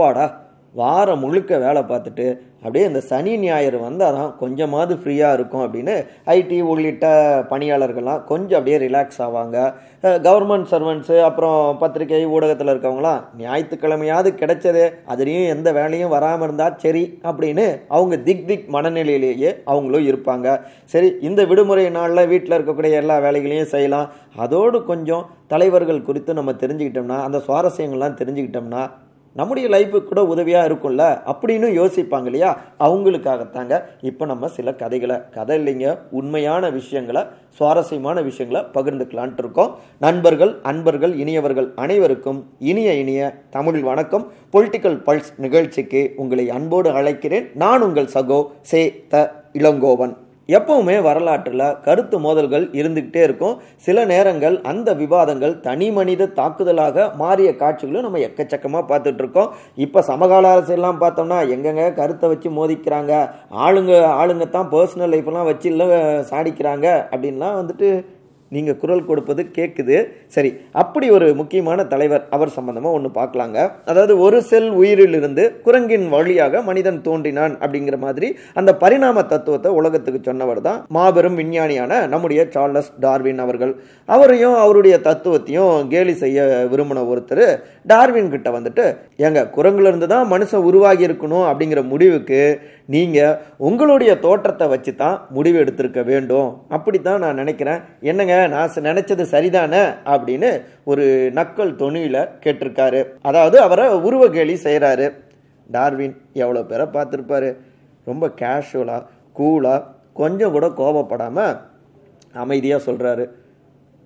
அப்பாடா வாரம் முழுக்க வேலை பார்த்துட்டு அப்படியே இந்த சனி ஞாயிறு வந்தால் தான் கொஞ்சமாவது ஃப்ரீயாக இருக்கும் அப்படின்னு ஐடி உள்ளிட்ட பணியாளர்கள்லாம் கொஞ்சம் அப்படியே ரிலாக்ஸ் ஆவாங்க. கவர்மெண்ட் சர்வன்ட்ஸு அப்புறம் பத்திரிகை ஊடகத்தில் இருக்கவங்களாம் ஞாயிற்றுக்கிழமையாவது கிடைச்சதே அதுலேயும் எந்த வேலையும் வராமல் இருந்தால் சரி அப்படின்னு அவங்க திக் திக் மனநிலையிலேயே அவங்களும் இருப்பாங்க. சரி இந்த விடுமுறை நாளில் வீட்டில் இருக்கக்கூடிய எல்லா வேலைகளையும் செய்யலாம். அதோடு கொஞ்சம் தலைவர்கள் குறித்து நம்ம தெரிஞ்சுக்கிட்டோம்னா அந்த சுவாரஸ்யங்கள்லாம் தெரிஞ்சுக்கிட்டோம்னா நம்முடைய லைஃபுக்கு கூட உதவியாக இருக்கும்ல? அப்படின்னு யோசிப்பாங்க இல்லையா? அவங்களுக்காகத்தாங்க. இப்போ நம்ம சில கதைகளை கதை இல்லைங்க உண்மையான விஷயங்களை சுவாரஸ்யமான விஷயங்களை பகிர்ந்துக்கலான்ட்டு இருக்கோம். நண்பர்கள் அன்பர்கள் இனியவர்கள் அனைவருக்கும் இனிய இனிய தமிழ் வணக்கம். பொலிட்டிக்கல் பல்ஸ் நிகழ்ச்சிக்கு உங்களை அன்போடு அழைக்கிறேன். நான் உங்கள் சகோ சே த இளங்கோவன். எப்பவுமே வரலாற்றில் கருத்து மோதல்கள் இருந்துக்கிட்டே இருக்கும். சில நேரங்கள் அந்த விவாதங்கள் தனி மனித தாக்குதலாக மாறிய காட்சிகளும் நம்ம எக்கச்சக்கமாக பார்த்துட்டு இருக்கோம். இப்போ சமகால அரசியல்லாம் பார்த்தோம்னா எங்கெங்க கருத்தை வச்சு மோதிக்கிறாங்க? ஆளுங்க ஆளுங்க தான் பர்சனல் லைஃப்லாம் வச்சு இல்லை சாடிக்கிறாங்க அப்படின்லாம் வந்துட்டு நீங்கள் குரல் கொடுப்பது கேட்குது சரி அப்படி ஒரு முக்கியமான தலைவர் அவர் சம்பந்தமாக ஒன்று பார்க்கலாங்க. அதாவது ஒரு செல் உயிரிலிருந்து குரங்கின் வழியாக மனிதன் தோன்றினான் அப்படிங்கிற மாதிரி அந்த பரிணாம தத்துவத்தை உலகத்துக்கு சொன்னவர் தான் மாபெரும் விஞ்ஞானியான நம்முடைய சார்லஸ் டார்வின் அவர்கள். அவரையும் அவருடைய தத்துவத்தையும் கேலி செய்ய விரும்பின ஒருத்தர் டார்வின் கிட்ட வந்துட்டு ஏங்க குரங்குலேருந்து தான் மனுஷன் உருவாகி இருக்கணும் அப்படிங்கிற முடிவுக்கு நீங்கள் உங்களுடைய தோற்றத்தை வச்சு தான் முடிவு எடுத்திருக்க வேண்டும். அப்படி தான் நான் நினைக்கிறேன். என்னங்க? நான் நினச்சது நினைச்சது சரிதானே அப்படின்னு ஒரு நக்கல் தொனியில் கேட்டிருக்காரு. அதாவது அவரை உருவ கேலி செய்கிறாரு டார்வின் எவ்வளோ பேரை பார்த்துருப்பாரு? ரொம்ப கேஷுவலாக கூலாக கொஞ்சம் கூட கோபப்படாமல் அமைதியாக சொல்கிறாரு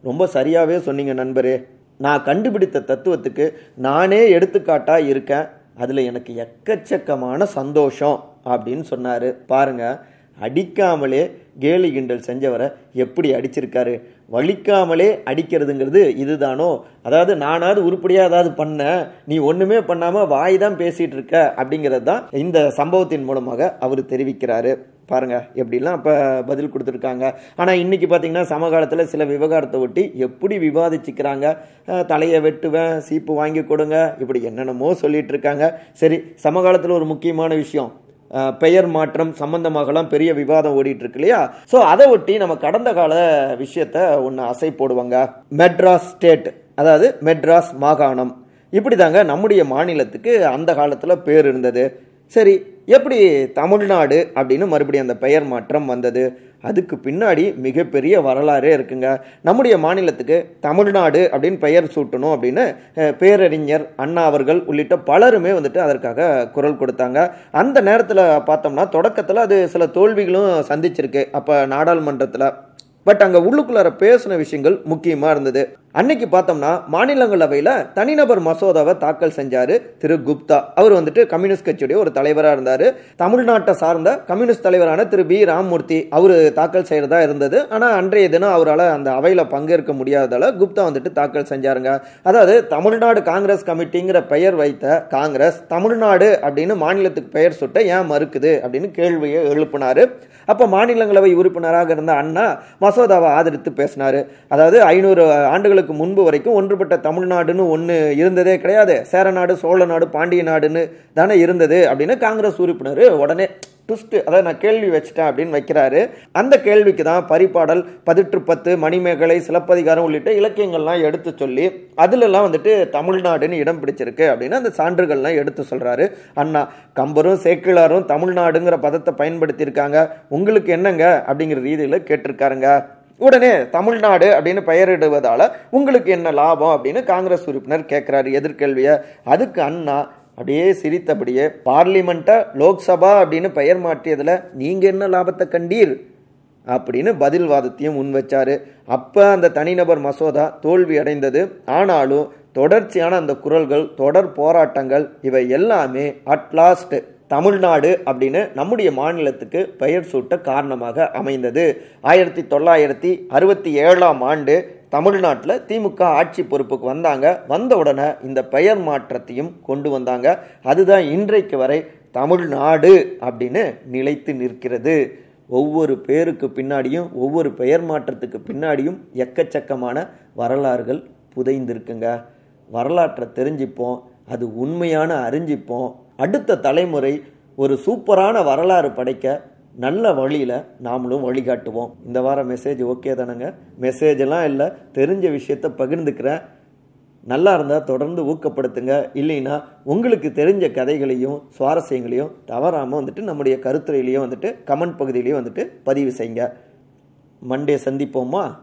ரொம்ப சரியாகவே சொன்னீங்க நண்பரே. நான் கண்டுபிடித்த தத்துவத்துக்கு நானே எடுத்துக்காட்டாக இருக்கேன். அதில் எனக்கு எக்கச்சக்கமான சந்தோஷம் அப்படின்னு சொன்னார். பாருங்கள் அடிக்காமலே கேலி கிண்டல் செஞ்சவரை எப்படி அடிச்சிருக்காரு? வலிக்காமலே அடிக்கிறதுங்கிறது இதுதானோ? அதாவது நானாவது உருப்படியாக ஏதாவது பண்ண நீ ஒன்றுமே பண்ணாமல் வாய் தான் பேசிகிட்டு இருக்க அப்படிங்கிறது தான் இந்த சம்பவத்தின் மூலமாக அவர் தெரிவிக்கிறாரு. பாருங்க எப்படிலாம் அப்போ பதில் கொடுத்துருக்காங்க. ஆனால் இன்னைக்கு பார்த்தீங்கன்னா சமகாலத்தில் சில விவகாரத்தை ஒட்டி எப்படி விவாதிச்சுக்கிறாங்க? தலையை வெட்டுவேன் சீப்பு வாங்கி கொடுங்க இப்படி என்னென்னமோ சொல்லிட்டு இருக்காங்க. சரி சமகாலத்தில் ஒரு முக்கியமான விஷயம். பெயர் மாற்றம் சம்பந்தமாகலாம் பெரிய விவாதம் ஓடிட்டு இருக்கு இல்லையா? ஸோ அதை ஒட்டி நம்ம கடந்த கால விஷயத்த ஒன்று அசை போடுவாங்க. மெட்ராஸ் ஸ்டேட் அதாவது மெட்ராஸ் மாகாணம். இப்படி தாங்க நம்முடைய மாநிலத்துக்கு அந்த காலத்தில் பேர் இருந்தது. சரி எப்படி தமிழ்நாடு அப்படின்னு மறுபடியும் அந்த பெயர் மாற்றம் வந்தது? அதுக்கு பின்னாடி மிகப்பெரிய வரலாறே இருக்குங்க. நம்முடைய மாநிலத்துக்கு தமிழ்நாடு அப்படின்னு பெயர் சூட்டணும் அப்படின்னு பேரறிஞர் அண்ணா அவர்கள் உள்ளிட்ட பலருமே வந்துட்டு அதற்காக குரல் கொடுத்தாங்க. அந்த நேரத்தில் பார்த்தோம்னா தொடக்கத்தில் அது சில தோல்விகளும் சந்திச்சிருக்கு. அப்போ நாடாளுமன்றத்தில். பட் அங்கே உள்ளுக்குள்ளார பேசின விஷயங்கள் முக்கியமாக இருந்தது. அன்னைக்கு பார்த்தோம்னா மாநிலங்களவையில் தனிநபர் மசோதாவை தாக்கல் செஞ்சார் திரு குப்தா. அவர் வந்துட்டு கம்யூனிஸ்ட் கட்சியுடைய ஒரு தலைவராக இருந்தார். தமிழ்நாட்டை சார்ந்த கம்யூனிஸ்ட் தலைவரான திரு பி. ராம்மூர்த்தி அவர் தாக்கல் செய்கிறதா இருந்தது. ஆனால் அன்றைய தினம் அவரால் அந்த அவையில் பங்கேற்க முடியாததால் குப்தா வந்துட்டு தாக்கல் செஞ்சாருங்க. அதாவது தமிழ்நாடு காங்கிரஸ் கமிட்டிங்கிற பெயர் வைத்த காங்கிரஸ் தமிழ்நாடு அப்படின்னு மாநிலத்துக்கு பெயர் சுட்ட ஏன் மறுக்குது அப்படின்னு கேள்வியை எழுப்பினார். அப்போ மாநிலங்களவை உறுப்பினராக இருந்த அண்ணா மசோதாவை ஆதரித்து பேசினார். அதாவது ஐநூறு ஆண்டுகளுக்கு முன்பு வரைக்கும் ஒன்றுபட்ட தமிழ்நாடுன்னு ஒன்று இருந்ததே கிடையாது. சேரநாடு சோழ நாடு பாண்டிய நாடுன்னு தானே இருந்தது அப்படின்னு காங்கிரஸ் உறுப்பினர் உடனே ட்விஸ்ட்டு அதாவது நான் கேள்வி வச்சிட்டேன் அப்படின்னு வைக்கிறாரு. அந்த கேள்விக்கு தான் பரிபாடல் பதிற்று பத்து மணிமேகலை சிலப்பதிகாரம் உள்ளிட்ட இலக்கியங்கள்லாம் எடுத்து சொல்லி அதிலெல்லாம் வந்துட்டு தமிழ்நாடுன்னு இடம் பிடிச்சிருக்கு அப்படின்னு அந்த சான்றுகள்லாம் எடுத்து சொல்கிறாரு அண்ணா கம்பரும் சேக்கிழாரும் தமிழ்நாடுங்கிற பதத்தை பயன்படுத்தியிருக்காங்க. உங்களுக்கு என்னங்க? அப்படிங்கிற ரீதியில் கேட்டிருக்காருங்க. உடனே தமிழ்நாடு அப்படின்னு பெயரிடுவதால் உங்களுக்கு என்ன லாபம் அப்படின்னு காங்கிரஸ் உறுப்பினர் கேட்குறாரு எதிர்கேள்வியை. அதுக்கு அண்ணா அப்படியே சிரித்தபடியே பார்லிமெண்ட்டை லோக்சபா அப்படின்னு பெயர் மாற்றியதில் நீங்கள் என்ன லாபத்தை கண்டீர்? அப்படின்னு பதில் வாதத்தையும் முன் வச்சாரு. அந்த தனிநபர் மசோதா தோல்வி அடைந்தது. ஆனாலும் தொடர்ச்சியான அந்த குரல்கள் தொடர் போராட்டங்கள் இவை எல்லாமே அட்லாஸ்ட் தமிழ்நாடு அப்படின்னு நம்முடைய மாநிலத்துக்கு பெயர் சூட்ட காரணமாக அமைந்தது. ஆயிரத்தி தொள்ளாயிரத்தி அறுபத்தி ஏழாம் ஆண்டு தமிழ்நாட்டில் திமுக ஆட்சி பொறுப்புக்கு வந்தாங்க. வந்த உடனே இந்த பெயர் மாற்றத்தையும் கொண்டு வந்தாங்க. அதுதான் இன்றைக்கு வரை தமிழ்நாடு அப்படின்னு நிலைத்து நிற்கிறது. ஒவ்வொரு பேருக்கு பின்னாடியும் ஒவ்வொரு பெயர் மாற்றத்துக்கு பின்னாடியும் எக்கச்சக்கமான வரலாறுகள் புதைந்திருக்குங்க. வரலாற்றை தெரிஞ்சுப்போம் அது உண்மையான அறிஞ்சிப்போம் அடுத்த தலைமுறை ஒரு சூப்பரான வரலாறு படைக்க நல்ல வழியில் நாமளும் வழிகாட்டுவோம். இந்த வாரம் மெசேஜ் ஓகே தானேங்க? மெசேஜ் எல்லாம் இல்லை தெரிஞ்ச விஷயத்த பகிர்ந்துக்கிறேன். நல்லா இருந்தால் தொடர்ந்து ஊக்கப்படுத்துங்க. இல்லைன்னா உங்களுக்கு தெரிஞ்ச கதைகளையும் சுவாரஸ்யங்களையும் தவறாமல் வந்துட்டு நம்முடைய கருத்துறையிலையும் வந்துட்டு கமெண்ட் பகுதியிலையும் வந்துட்டு பதிவு செய்யுங்க. மண்டே சந்திப்போமா?